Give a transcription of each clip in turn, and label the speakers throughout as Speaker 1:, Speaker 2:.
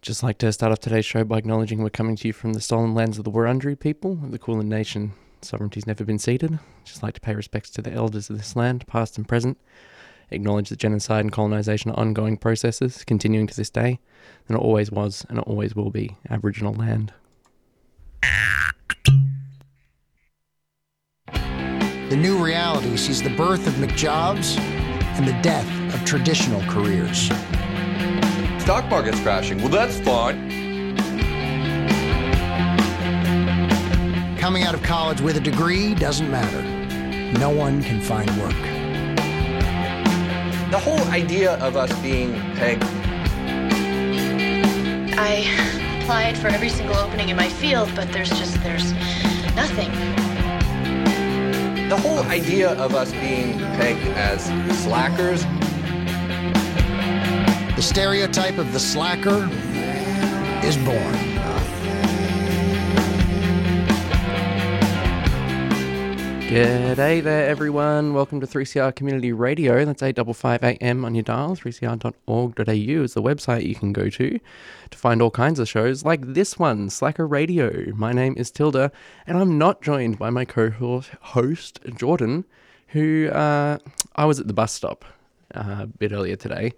Speaker 1: Just like to start off today's show by acknowledging we're coming to you from the stolen lands of the Wurundjeri people of the Kulin Nation. Sovereignty's never been ceded. Just like to pay respects to the elders of this land, past and present. Acknowledge that genocide and colonisation are ongoing processes, continuing to this day, and it always was and it always will be Aboriginal land.
Speaker 2: The new reality sees the birth of McJobs and the death of traditional careers.
Speaker 3: Stock market's crashing. Well, that's fine.
Speaker 2: Coming out of college with a degree doesn't matter. No one can find work.
Speaker 3: The whole idea of us being pegged.
Speaker 4: I applied for every single opening in my field, but there's just there's nothing.
Speaker 3: The whole idea of us being pegged as slackers.
Speaker 2: The stereotype of the slacker is born.
Speaker 1: G'day there, everyone. Welcome to 3CR Community Radio. That's 855 AM on your dial. 3cr.org.au is the website you can go to to find all kinds of shows like this one, Slacker Radio. My name is Tilda, and I'm not joined by my co host, Jordan, who uh, I was at the bus stop uh, a bit earlier today,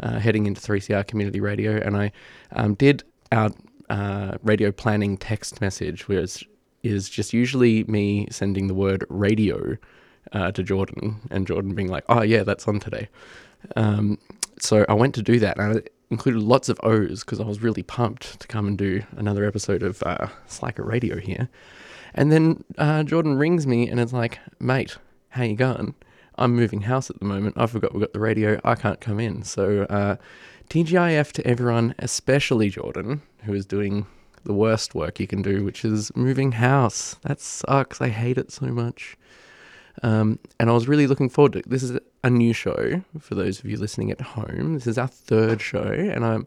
Speaker 1: uh, heading into 3CR Community Radio, and I um, did our uh, radio planning text message, which is just usually me sending the word radio uh, to Jordan and Jordan being like, oh, yeah, that's on today. Um, so I went to do that and I included lots of O's because I was really pumped to come and do another episode of uh, Slacker Radio here. And then uh, Jordan rings me and it's like, mate, how you going? I'm moving house at the moment. I forgot we got the radio. I can't come in. So uh, TGIF to everyone, especially Jordan, who is doing the worst work you can do, which is moving house. That sucks. I hate it so much. Um, and I was really looking forward to it. This is a new show for those of you listening at home. This is our third show, and I'm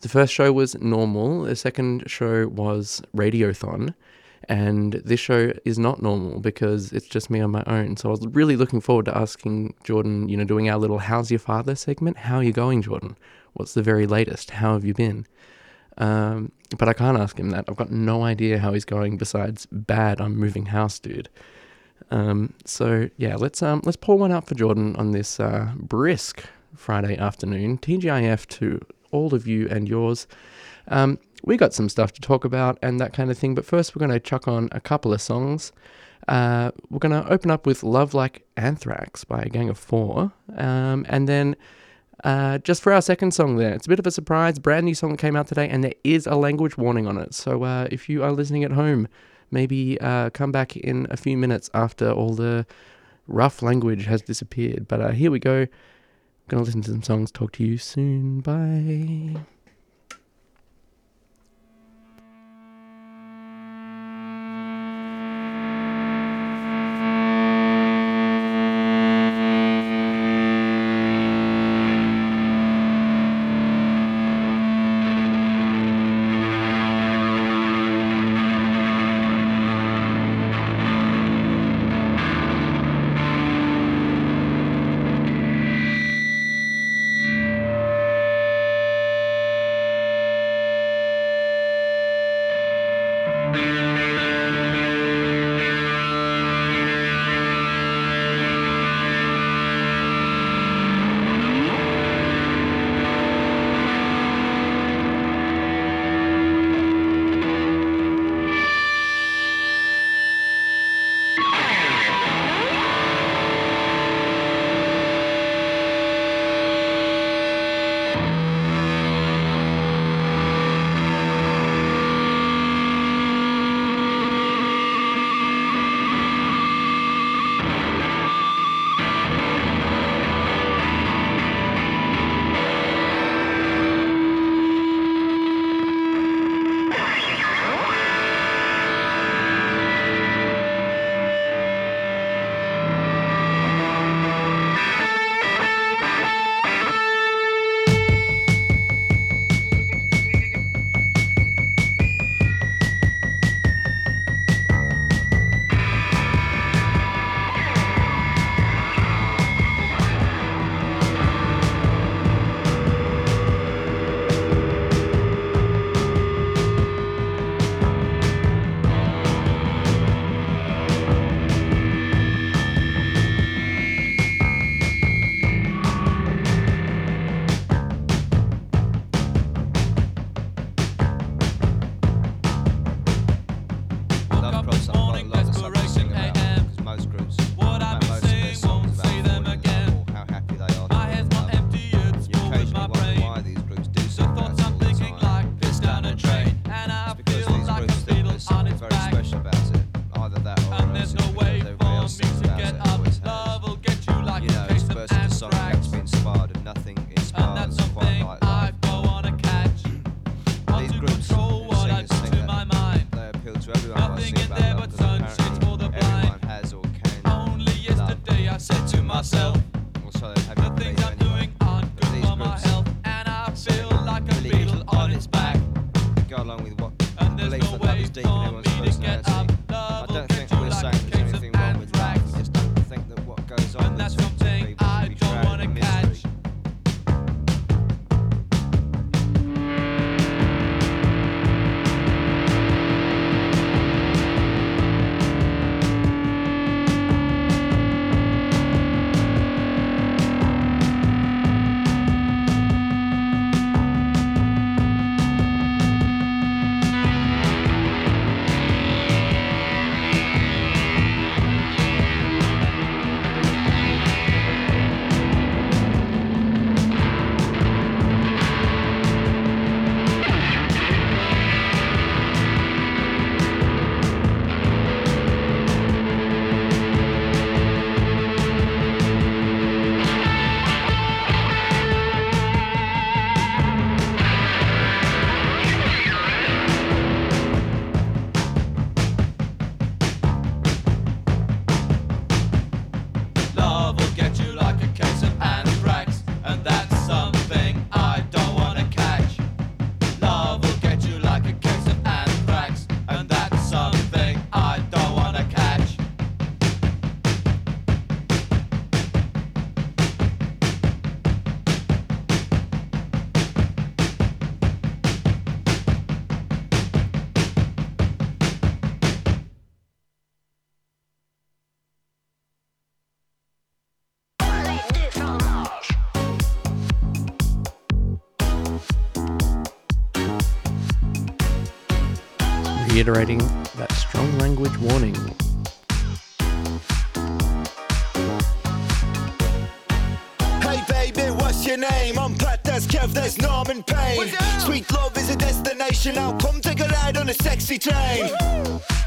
Speaker 1: the first show was normal. The second show was Radiothon, and this show is not normal because it's just me on my own. So I was really looking forward to asking Jordan, you know, doing our little "How's your father?" segment. How are you going, Jordan? What's the very latest? How have you been? Um, but I can't ask him that. I've got no idea how he's going. Besides, bad. I'm moving house, dude. Um, so yeah, let's um, let's pour one out for Jordan on this uh, brisk Friday afternoon. TGIF to all of you and yours. Um, we got some stuff to talk about and that kind of thing. But first, we're going to chuck on a couple of songs. Uh, we're going to open up with "Love Like Anthrax" by a Gang of Four, um, and then uh, just for our second song there, it's a bit of a surprise. Brand new song came out today, and there is a language warning on it. So uh, if you are listening at home, maybe uh, come back in a few minutes after all the rough language has disappeared. But uh, here we go. Going to listen to some songs. Talk to you soon. Bye. Reiterating that strong language warning.
Speaker 5: Hey baby, what's your name? I'm Pat, that's Kev, there's Norman Payne. Sweet love is a destination, now come take a ride on a sexy train.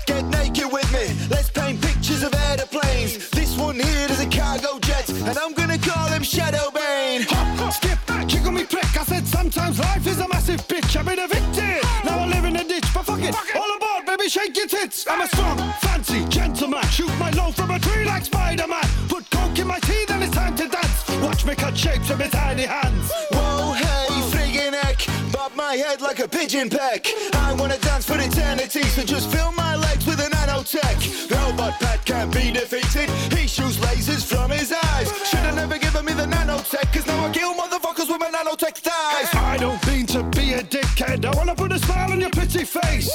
Speaker 5: Get naked with me, let's paint pictures of aeroplanes. This one here is a cargo jet, and I'm gonna call him Shadow Bane.
Speaker 6: Hop, skip, kick on me prick. I said sometimes life is a massive bitch. I've been evicted. Now I live in a ditch, but fuck it. All aboard, me shake your tits. I'm a strong, fancy gentleman. Shoot my load from a tree like Spider-Man. Put coke in my tea, then it's time to dance. Watch me cut shapes with my tiny hands.
Speaker 5: Whoa, hey, friggin' heck, bob my head like a pigeon peck. I wanna dance for eternity, so just fill my legs with a nanotech. Robot Pat can't be defeated, he shoots lasers from his eyes. Should've never given me the nanotech, cause now I kill motherfuckers with my nanotech thighs.
Speaker 6: I don't mean to be a dickhead. I wanna put a smile on your pretty face.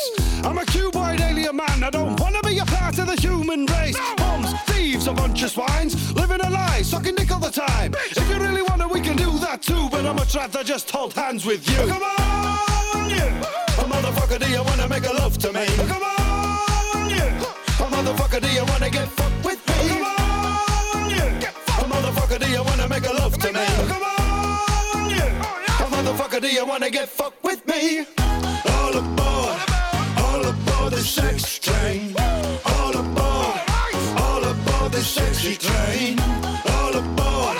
Speaker 6: I'm a cuboid alien man. I don't wanna be a part of the human race. Bombs, thieves, a bunch of swines, living a lie, sucking dick all the time. If you really wanna, we can do that too. But I'd much rather just hold hands with you. Come on, yeah.
Speaker 5: A motherfucker, do you wanna make a love to me?
Speaker 6: Come on, yeah.
Speaker 5: A motherfucker, do you wanna get fucked with me?
Speaker 6: Come on, yeah.
Speaker 5: A motherfucker, do you wanna make a love to me?
Speaker 6: Come on, yeah.
Speaker 5: A motherfucker, do you wanna get fucked with me? Sex train. All aboard, all aboard the sexy train. All aboard,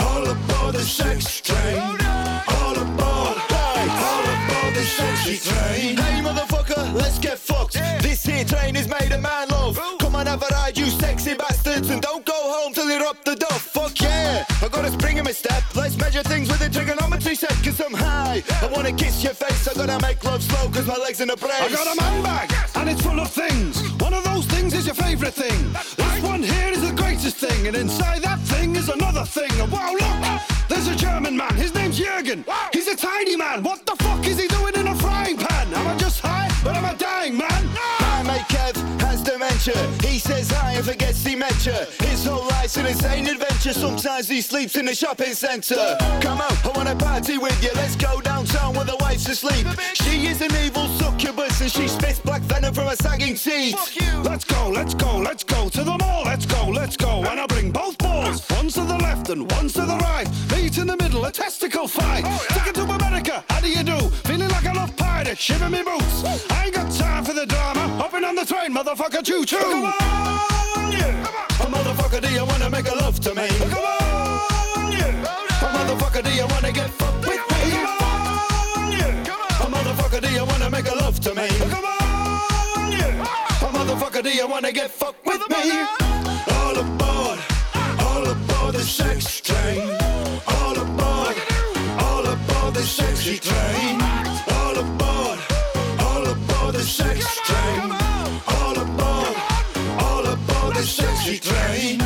Speaker 5: all aboard the sex train. All aboard, all aboard the sexy train. Hey motherfucker, let's get fucked. This here train is made of man love. Come on, have a ride, you sexy bastards, and don't go home till you're up the duff. Fuck yeah, got a spring in my step. Let's measure things with a trigonometry set, cause I'm high. I wanna kiss your face, I gotta make love slow, cause my legs in a brace.
Speaker 6: I got a man bag, and it's full of things. One of those things is your favorite thing. This one here is the greatest thing, and inside that thing is another thing. And wow, look, uh, there's a German man. His name's Jürgen. He's a tiny man. What the fuck is he doing in a frying pan? Am I just high, but am I dying, man?
Speaker 5: My mate Kev has dementia. He says hi and forgets dementia. His whole life's an insane adventure. Sometimes he sleeps in the shopping centre. Come on, I wanna party with you. Let's go downtown where the wife's asleep. She is an evil succubus and she spits black venom from her sagging teeth.
Speaker 6: Let's go, let's go, let's go to the mall. Let's go, let's go. And I'll bring both balls. One's to the left and one's to the right. Meet in the middle, a testicle fight. Oh, Take it to America, how do you do? Feeling like a love pirate, shiver me boots. I ain't got time for the drama. Hopping on the train, motherfucker, choo choo. Come on, yeah.
Speaker 5: A motherfucker, do you wanna make a love to me?
Speaker 6: Come on, yeah.
Speaker 5: A motherfucker, do you wanna get fucked with me?
Speaker 6: Come on, yeah.
Speaker 5: A motherfucker, do you wanna make a
Speaker 7: love to me. Come on, yeah. Oh, motherfucker, do you wanna get fucked with me? All aboard, all aboard the sex train. All aboard, all aboard the sexy train. All aboard, all aboard the sex train. The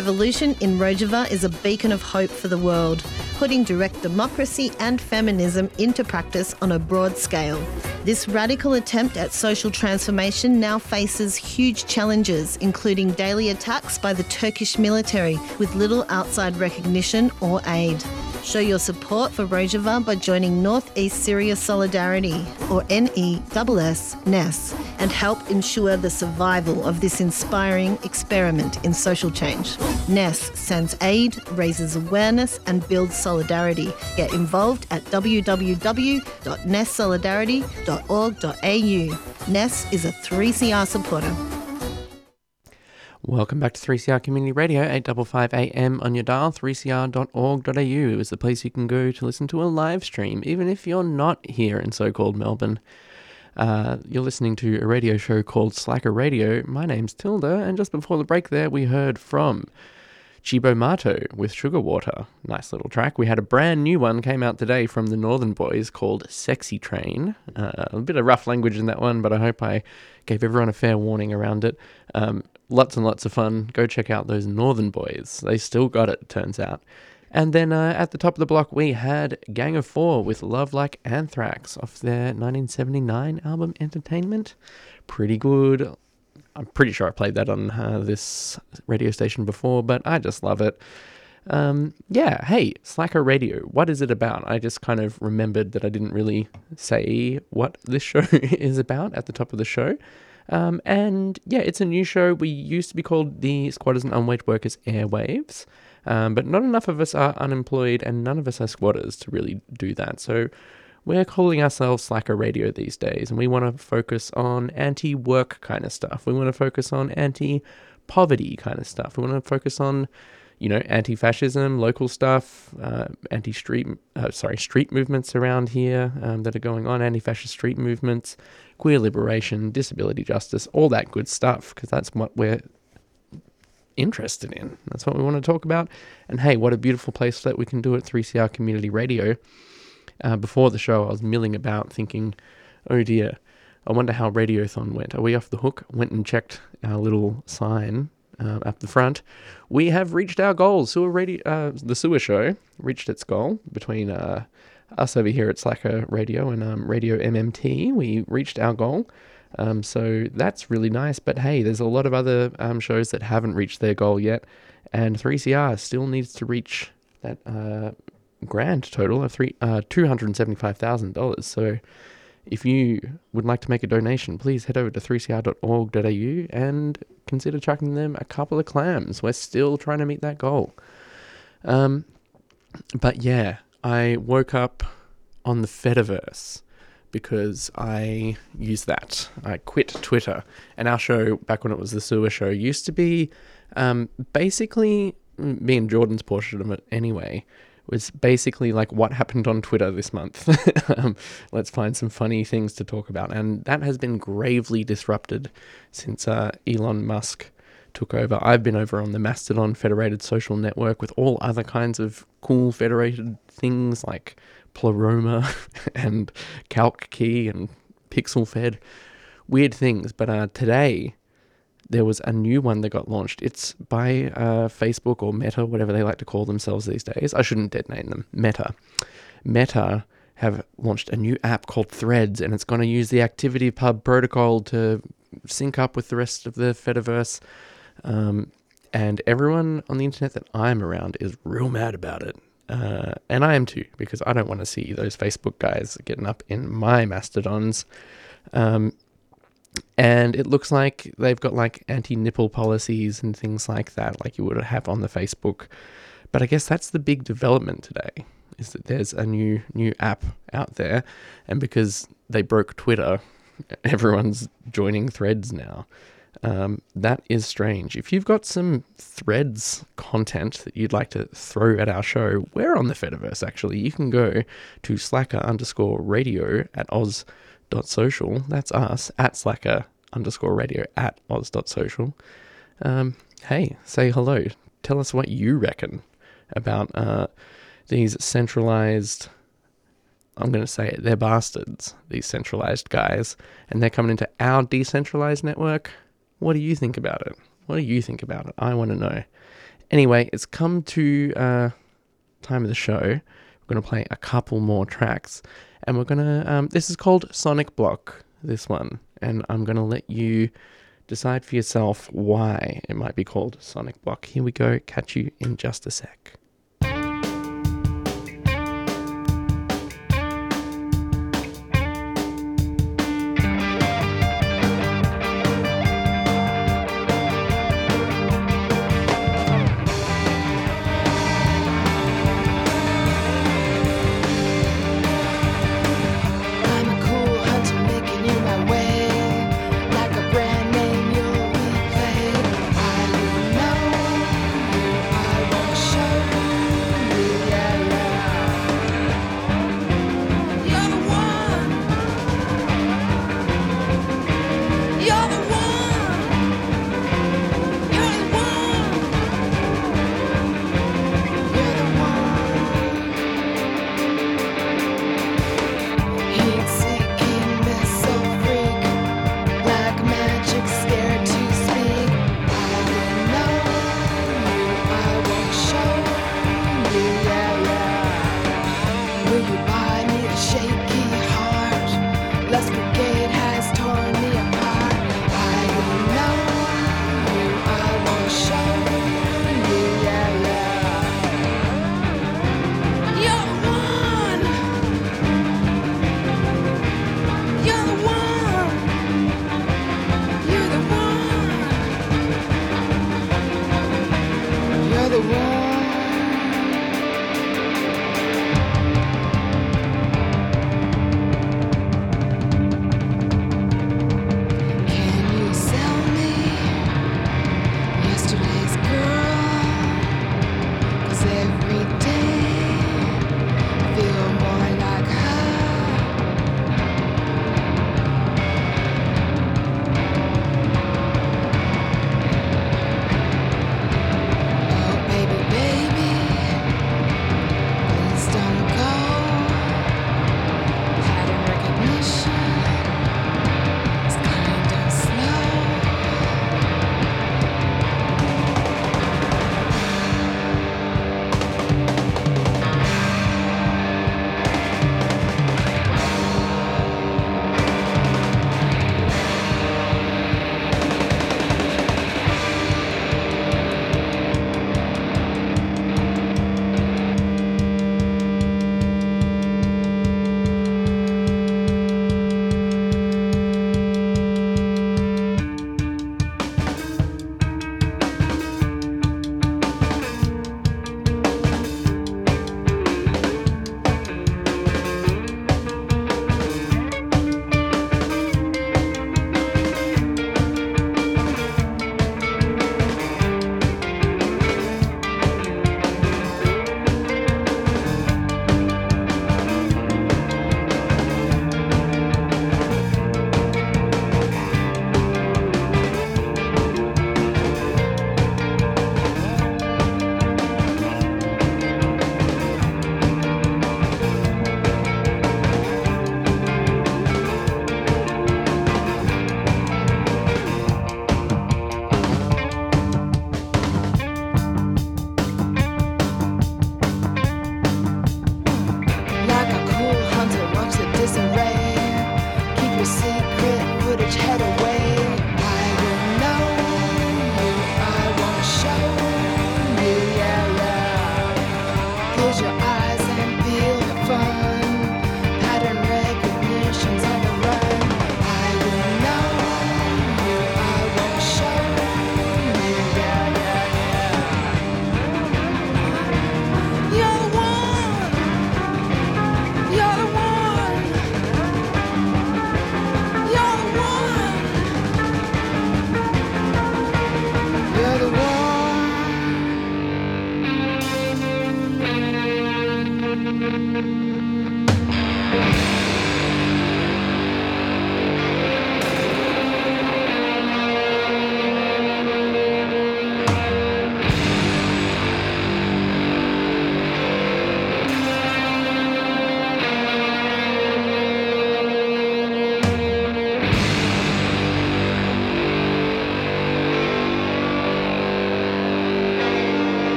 Speaker 8: revolution in Rojava is a beacon of hope for the world, putting direct democracy and feminism into practice on a broad scale. This radical attempt at social transformation now faces huge challenges, including daily attacks by the Turkish military with little outside recognition or aid. Show your support for Rojava by joining Northeast Syria Solidarity, or NESS, NESS, and help ensure the survival of this inspiring experiment in social change. NESS sends aid, raises awareness, and builds solidarity. Get involved at www.nesssolidarity.org.au. NESS is a 3CR supporter.
Speaker 1: Welcome back to 3CR Community Radio, 855 AM on your dial. 3cr.org.au is the place you can go to listen to a live stream, even if you're not here in so called Melbourne. Uh, you're listening to a radio show called Slacker Radio. My name's Tilda, and just before the break there, we heard from Cibo Matto with Sugar Water. Nice little track. We had a brand new one came out today from the Northern Boys called Sexy Train. Uh, a bit of rough language in that one, but I hope I gave everyone a fair warning around it. Um, lots and lots of fun. Go check out those Northern Boys. They still got it, turns out. And then uh, at the top of the block, we had Gang of Four with Love Like Anthrax off their 1979 album Entertainment. Pretty good. I'm pretty sure I played that on uh, this radio station before, but I just love it. Um, yeah, hey, Slacker Radio, what is it about? I just kind of remembered that I didn't really say what this show is about at the top of the show. Um, and yeah, it's a new show. We used to be called the Squatters and Unwaged Workers Airwaves, um, but not enough of us are unemployed and none of us are squatters to really do that. So we're calling ourselves Slacker Radio these days, and we want to focus on anti work kind of stuff. We want to focus on anti poverty kind of stuff. We want to focus on you know, anti-fascism, local stuff, uh, anti-street, uh, sorry, street movements around here um, that are going on, anti-fascist street movements, queer liberation, disability justice, all that good stuff, because that's what we're interested in. That's what we want to talk about. And hey, what a beautiful place that we can do at 3CR Community Radio. Uh, before the show, I was milling about thinking, oh dear, I wonder how Radiothon went. Are we off the hook? Went and checked our little sign uh, up the front. We have reached our goal. Sewer radio, uh, the Sewer Show reached its goal between uh, us over here at Slacker Radio and um, Radio MMT. We reached our goal. Um, so that's really nice. But hey, there's a lot of other um, shows that haven't reached their goal yet. And 3CR still needs to reach that uh, grand total of three uh, $275,000. So if you would like to make a donation, please head over to 3cr.org.au and consider chucking them a couple of clams. We're still trying to meet that goal. Um, but yeah, I woke up on the Fediverse because I use that. I quit Twitter, and our show back when it was the Sewer Show used to be um, basically me and Jordan's portion of it anyway was basically like what happened on Twitter this month. um, let's find some funny things to talk about. And that has been gravely disrupted since uh, Elon Musk took over. I've been over on the Mastodon Federated Social Network with all other kinds of cool federated things like Pleroma and CalcKey and PixelFed. Weird things. But uh, today, there was a new one that got launched. It's by uh, Facebook or Meta, whatever they like to call themselves these days. I shouldn't dead name them. Meta. Meta have launched a new app called Threads, and it's going to use the ActivityPub protocol to sync up with the rest of the Fediverse. Um, and everyone on the internet that I'm around is real mad about it. Uh, and I am too, because I don't want to see those Facebook guys getting up in my mastodons. Um, and it looks like they've got like anti-nipple policies and things like that, like you would have on the Facebook. But I guess that's the big development today, is that there's a new new app out there, and because they broke Twitter, everyone's joining Threads now. Um, that is strange. If you've got some threads content that you'd like to throw at our show, we're on the Fediverse actually. You can go to slacker underscore radio at Oz social. That's us at slacker underscore radio at oz.social. Um, hey, say hello. Tell us what you reckon about uh, these centralized. I'm going to say it, they're bastards, these centralized guys, and they're coming into our decentralized network. What do you think about it? What do you think about it? I want to know.
Speaker 4: Anyway, it's come to uh, time of the show. We're going to play a couple more tracks, and we're going to. Um, this is called Sonic Block. This one, and I'm going to let you decide for yourself why it might be called Sonic Block. Here we go. Catch you in just a sec.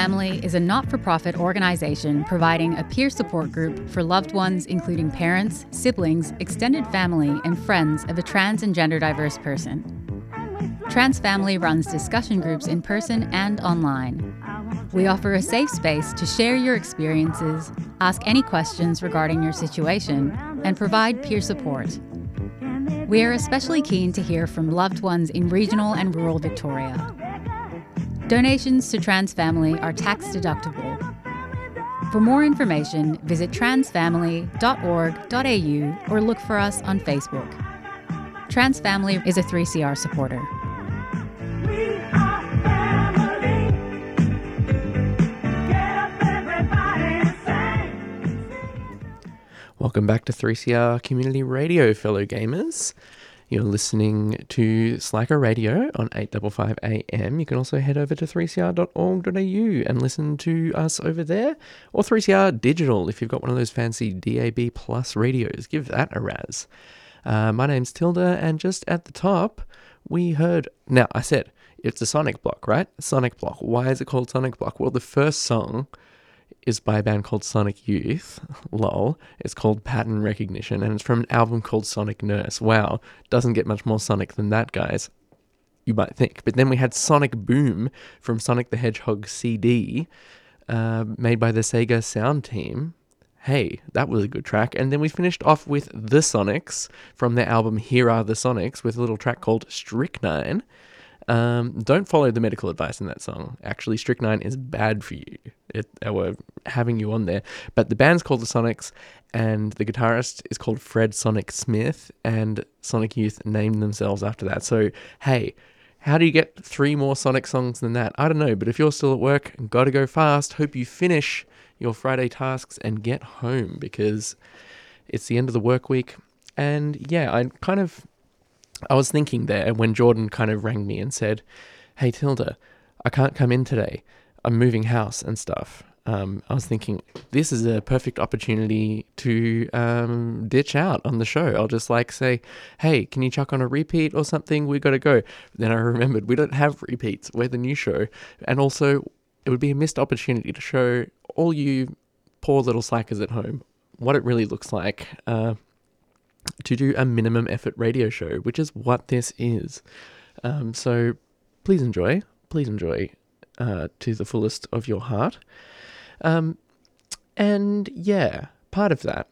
Speaker 9: Family is a not for profit organization providing a peer support group for loved ones, including parents, siblings, extended family, and friends of a trans and gender diverse person. Trans Family runs discussion groups in person and online. We offer a safe space to share your experiences, ask any questions regarding your situation, and provide peer support. We are especially keen to hear from loved ones in regional and rural Victoria. Donations to Trans Family are tax deductible. For more information, visit transfamily.org.au or look for us on Facebook. Trans Family is a 3CR supporter.
Speaker 1: Welcome back to 3CR Community Radio, fellow gamers. You're listening to Slacker Radio on 855 AM. You can also head over to 3cr.org.au and listen to us over there, or 3CR Digital if you've got one of those fancy DAB Plus radios. Give that a raz. Uh, my name's Tilda, and just at the top, we heard. Now, I said it's a Sonic Block, right? Sonic Block. Why is it called Sonic Block? Well, the first song is by a band called Sonic Youth. Lol. It's called Pattern Recognition, and it's from an album called Sonic Nurse. Wow, doesn't get much more Sonic than that, guys. You might think. But then we had Sonic Boom from Sonic the Hedgehog CD, uh, made by the Sega Sound Team. Hey, that was a good track. And then we finished off with The Sonics from their album Here Are the Sonics with a little track called Strychnine. Um, don't follow the medical advice in that song. Actually, strychnine is bad for you. It, having you on there. But the band's called the Sonics, and the guitarist is called Fred Sonic Smith, and Sonic Youth named themselves after that. So, hey, how do you get three more Sonic songs than that? I don't know, but if you're still at work, gotta go fast. Hope you finish your Friday tasks and get home because it's the end of the work week. And yeah, I kind of I was thinking there when Jordan kind of rang me and said, Hey, Tilda, I can't come in today. I'm moving house and stuff. Um, I was thinking, this is a perfect opportunity to um, ditch out on the show. I'll just like say, Hey, can you chuck on a repeat or something? We got to go. Then I remembered we don't have repeats. We're the new show. And also, it would be a missed opportunity to show all you poor little slackers at home what it really looks like. Uh, to do a minimum effort radio show, which is what this is. Um, so please enjoy, please enjoy uh, to the fullest of your heart. Um, and yeah, part of that,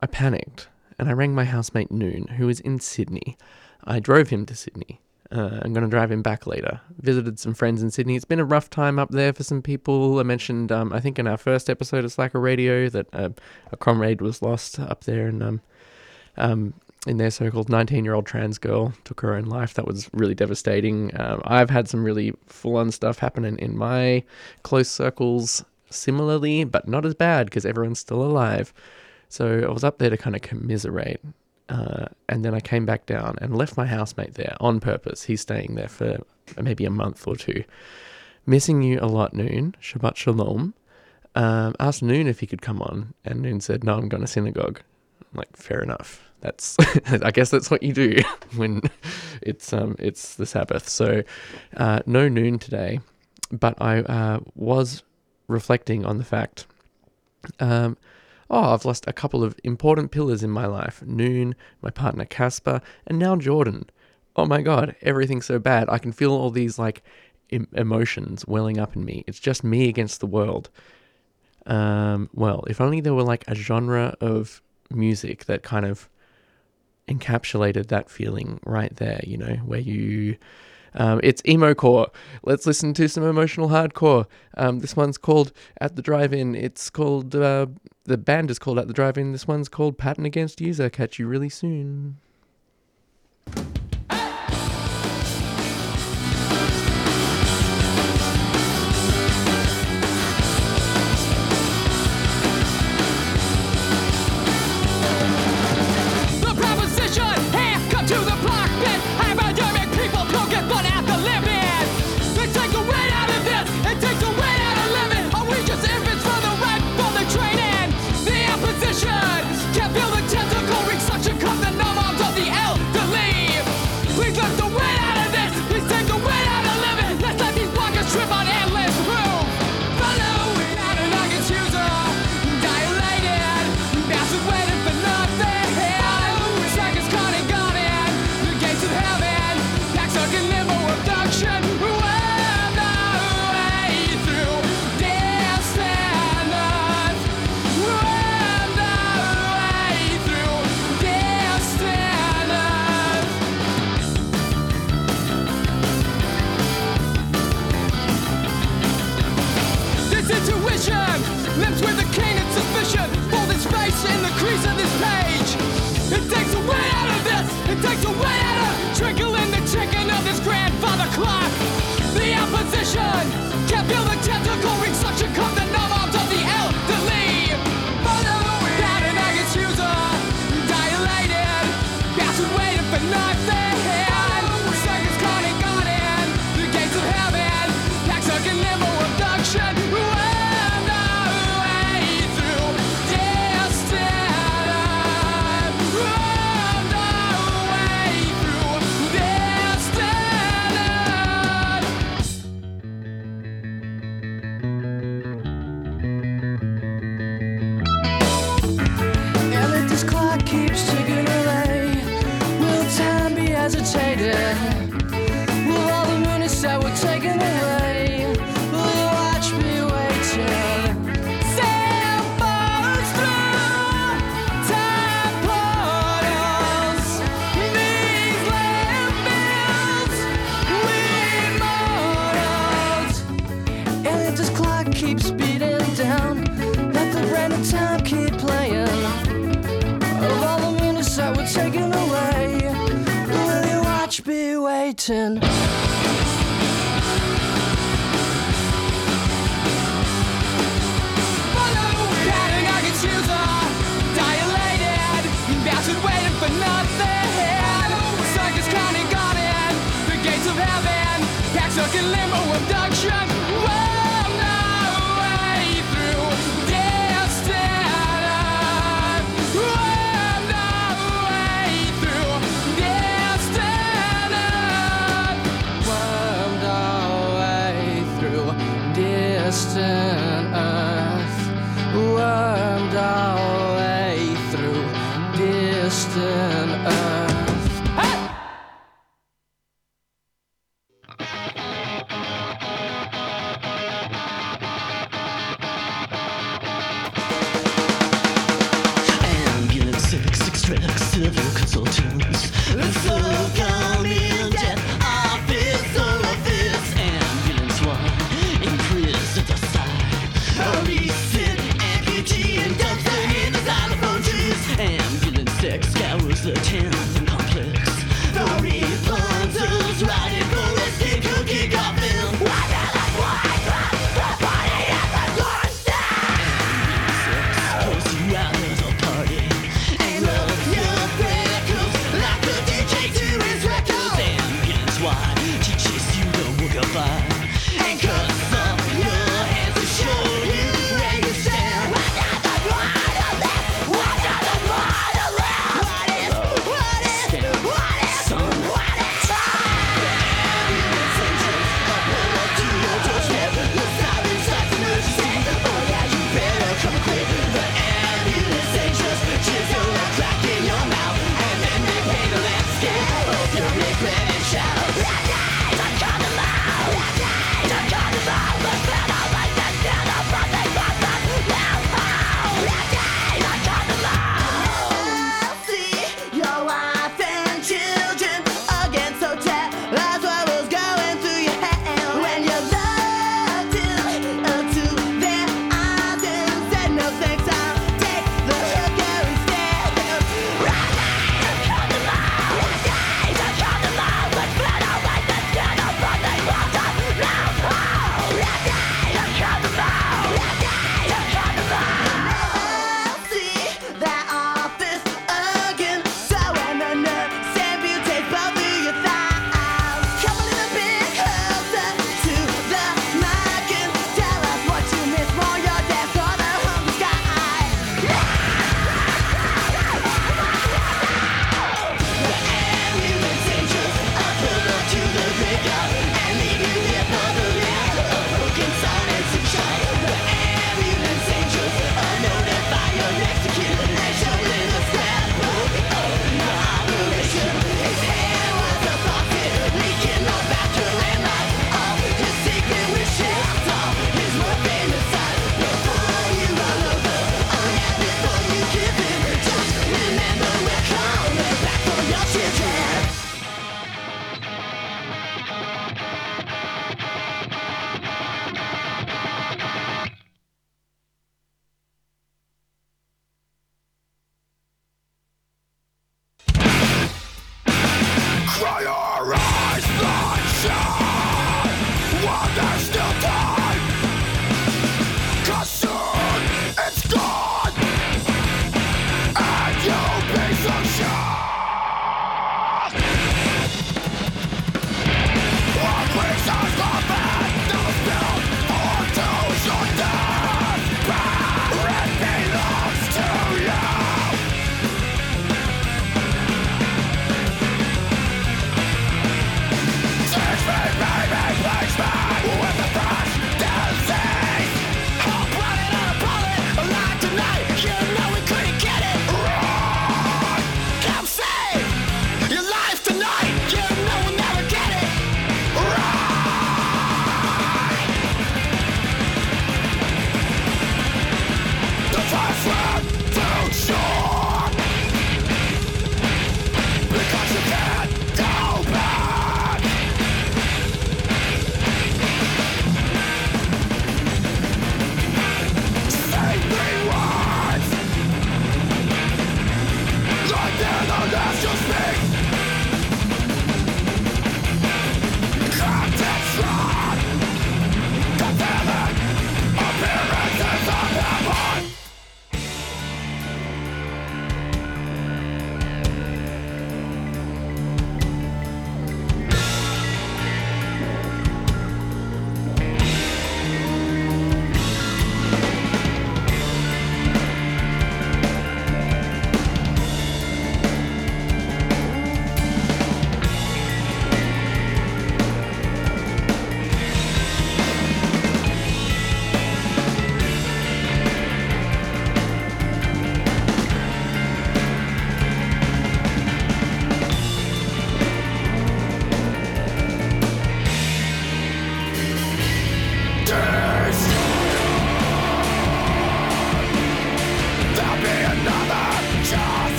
Speaker 1: I panicked and I rang my housemate Noon, who is in Sydney. I drove him to Sydney. Uh, I'm going to drive him back later. Visited some friends in Sydney. It's been a rough time up there for some people. I mentioned, um, I think, in our first episode of Slacker Radio that uh, a comrade was lost up there, and um, um, in their so-called 19-year-old trans girl took her own life. That was really devastating. Um, I've had some really full-on stuff happening in my close circles similarly, but not as bad because everyone's still alive. So I was up there to kind of commiserate. Uh, and then I came back down and left my housemate there on purpose. He's staying there for maybe a month or two. Missing you a lot, Noon. Shabbat Shalom. Um, asked Noon if he could come on, and Noon said, No, I'm going to synagogue. I'm like, fair enough. That's I guess that's what you do when it's um it's the Sabbath. So uh, no noon today, but I uh, was reflecting on the fact. Um, oh, I've lost a couple of important pillars in my life: Noon, my partner Casper, and now Jordan. Oh my God, everything's so bad. I can feel all these like em- emotions welling up in me. It's just me against the world. Um, well, if only there were like a genre of music that kind of encapsulated that feeling right there, you know, where you. Um, it's emo core. Let's listen to some emotional hardcore. Um, this one's called At the Drive In. It's called, uh, the band is called At the Drive In. This one's called Pattern Against User. Catch you really soon.
Speaker 10: It takes away
Speaker 11: extracts, civil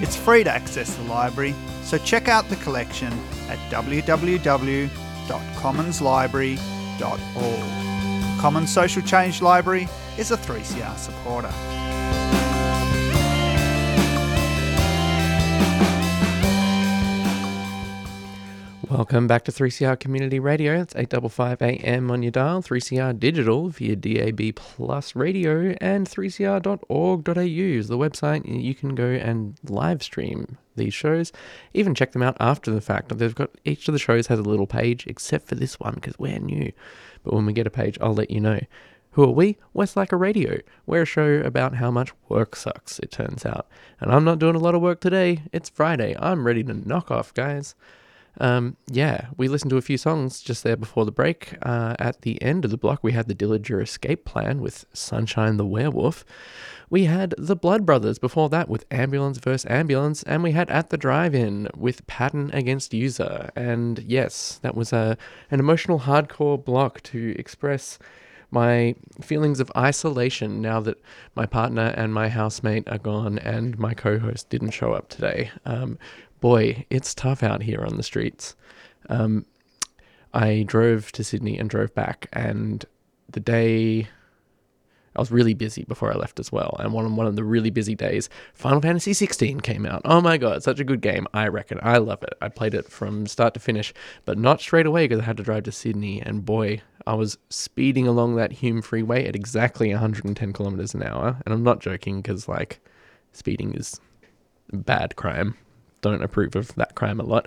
Speaker 12: It's free to access the library, so check out the collection at www.commonslibrary.org. Commons Social Change Library is a 3CR supporter.
Speaker 1: Welcome back to 3CR Community Radio. It's 855 AM on your dial, 3CR Digital via DAB Plus Radio, and 3cr.org.au is the website. You can go and live stream these shows, even check them out after the fact. They've got each of the shows has a little page, except for this one because we're new. But when we get a page, I'll let you know. Who are we? We're Slacker Radio. We're a show about how much work sucks, it turns out. And I'm not doing a lot of work today. It's Friday. I'm ready to knock off, guys. Um, yeah, we listened to a few songs just there before the break. Uh, at the end of the block, we had the Dillinger Escape Plan with Sunshine the Werewolf. We had the Blood Brothers before that with Ambulance vs. Ambulance, and we had At the Drive In with Pattern Against User. And yes, that was a, an emotional hardcore block to express my feelings of isolation now that my partner and my housemate are gone and my co host didn't show up today. Um, boy, it's tough out here on the streets. Um, I drove to Sydney and drove back, and the day I was really busy before I left as well. And one one of the really busy days, Final Fantasy 16 came out. Oh my god, such a good game! I reckon I love it. I played it from start to finish, but not straight away because I had to drive to Sydney. And boy, I was speeding along that Hume Freeway at exactly 110 kilometers an hour. And I'm not joking because like speeding is bad crime. Don't approve of that crime a lot.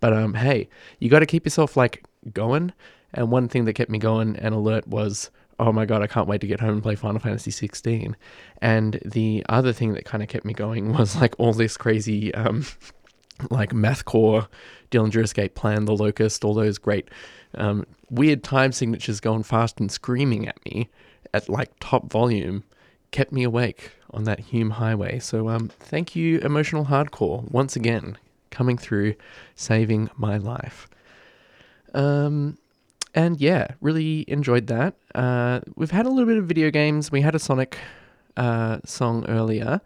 Speaker 1: But um, hey, you got to keep yourself like going. And one thing that kept me going and alert was oh my god, I can't wait to get home and play Final Fantasy 16. And the other thing that kind of kept me going was like all this crazy, um, like mathcore, Dillinger Escape Plan, The Locust, all those great um, weird time signatures going fast and screaming at me at like top volume kept me awake on that Hume Highway. So um, thank you, Emotional Hardcore, once again coming through, saving my life. Um, and yeah, really enjoyed that. Uh, we've had a little bit of video games. We had a Sonic uh, song earlier.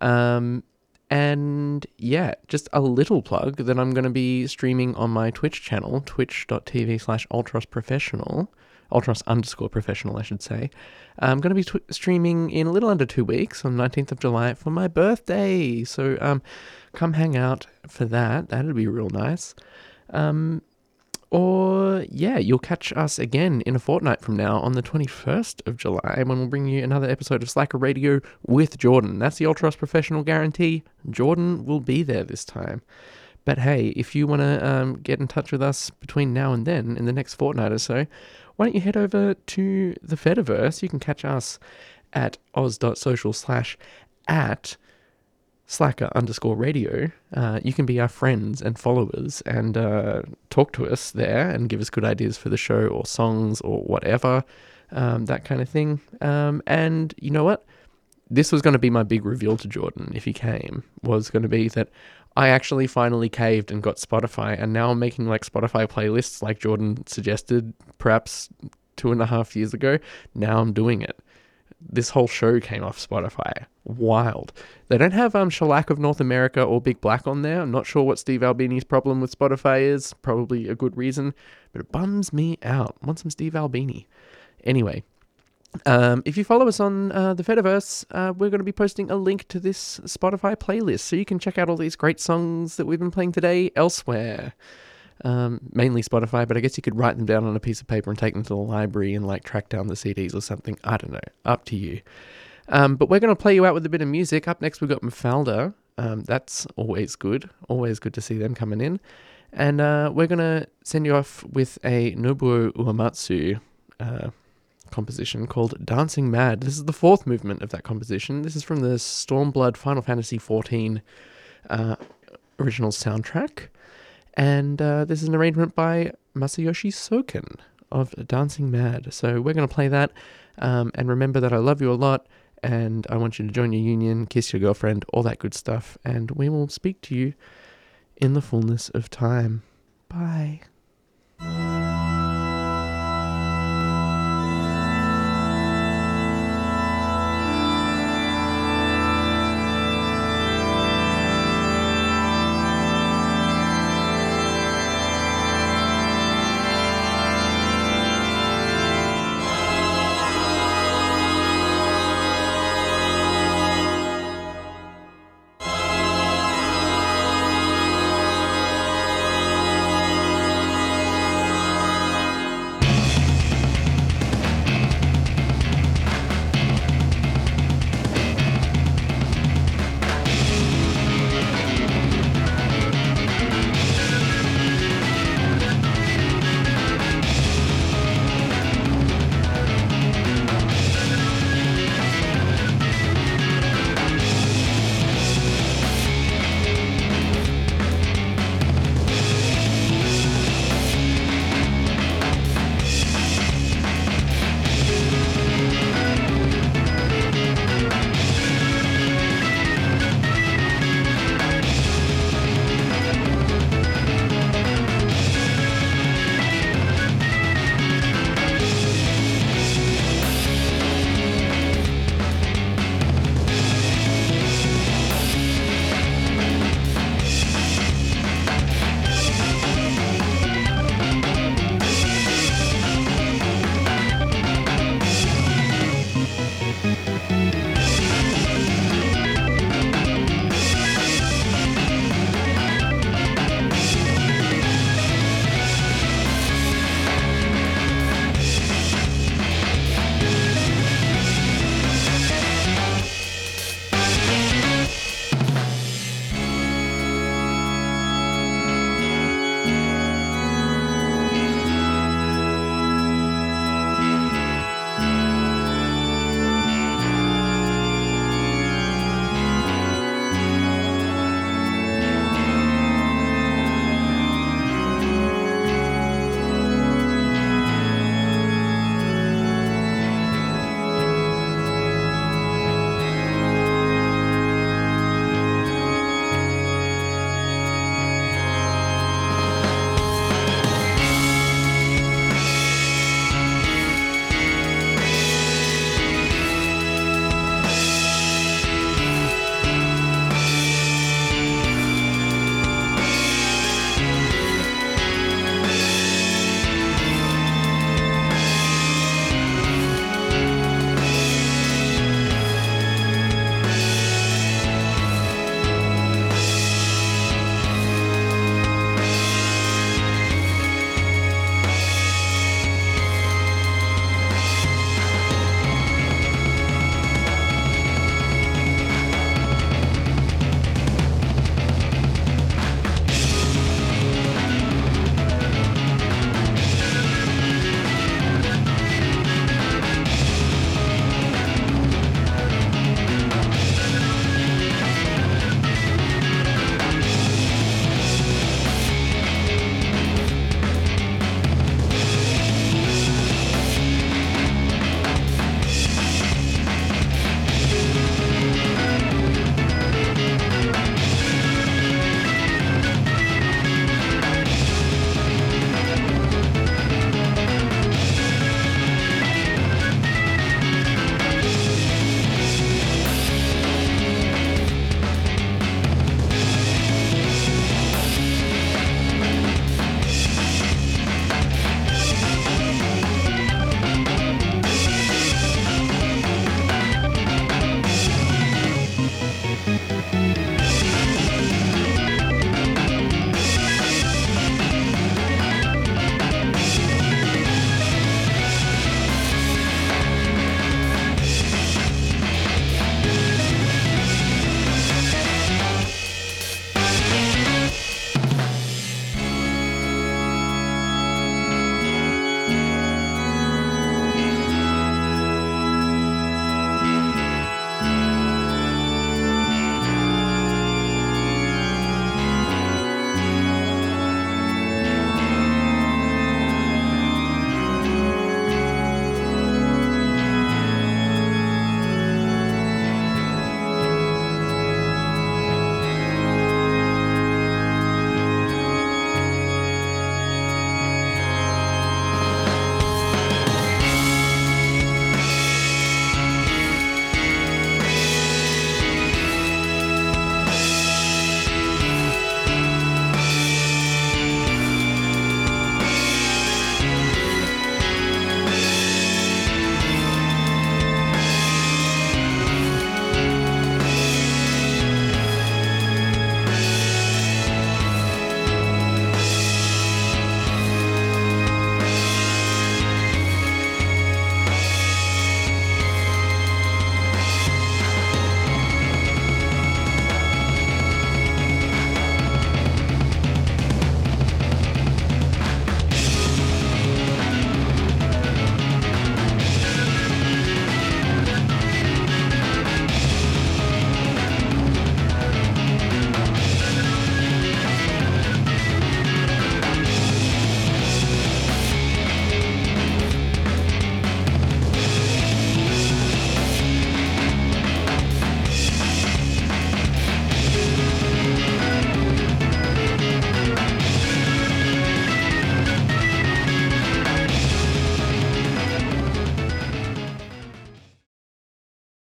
Speaker 1: Um, and yeah, just a little plug that I'm going to be streaming on my Twitch channel, twitch.tv slash ultros professional, ultros underscore professional, I should say. I'm going to be tw- streaming in a little under two weeks on 19th of July for my birthday. So um, come hang out for that. That'd be real nice. Um, or, yeah, you'll catch us again in a fortnight from now on the 21st of July when we'll bring you another episode of Slacker Radio with Jordan. That's the Ultros Professional guarantee. Jordan will be there this time. But hey, if you want to um, get in touch with us between now and then, in the next fortnight or so, why don't you head over to the Fediverse? You can catch us at oz.social slash at slacker underscore radio. Uh, you can be our friends and followers and uh, talk to us there and give us good ideas for the show or songs or whatever, um, that kind of thing. Um, and you know what? This was going to be my big reveal to Jordan if he came, was going to be that I actually finally caved and got Spotify, and now I'm making like Spotify playlists like Jordan suggested perhaps two and a half years ago. Now I'm doing it this whole show came off Spotify. Wild. They don't have um Shellac of North America or Big Black on there. I'm not sure what Steve Albini's problem with Spotify is. Probably a good reason, but it bums me out. I want some Steve Albini. Anyway, um, if you follow us on uh, the Fediverse, uh, we're going to be posting a link to this Spotify playlist, so you can check out all these great songs that we've been playing today elsewhere um, mainly Spotify, but I guess you could write them down on a piece of paper and take them to the library and like track down the CDs or something. I don't know. Up to you. Um, but we're going to play you out with a bit of music. Up next, we've got Mafalda. Um, that's always good. Always good to see them coming in. And uh, we're going to send you off with a Nobuo Uematsu uh, composition called Dancing Mad. This is the fourth movement of that composition. This is from the Stormblood Final Fantasy XIV uh, original soundtrack. And uh, this is an arrangement by Masayoshi Soken of Dancing Mad. So we're going to play that. Um, and remember that I love you a lot. And I want you to join your union, kiss your girlfriend, all that good stuff. And we will speak to you in the fullness of time. Bye.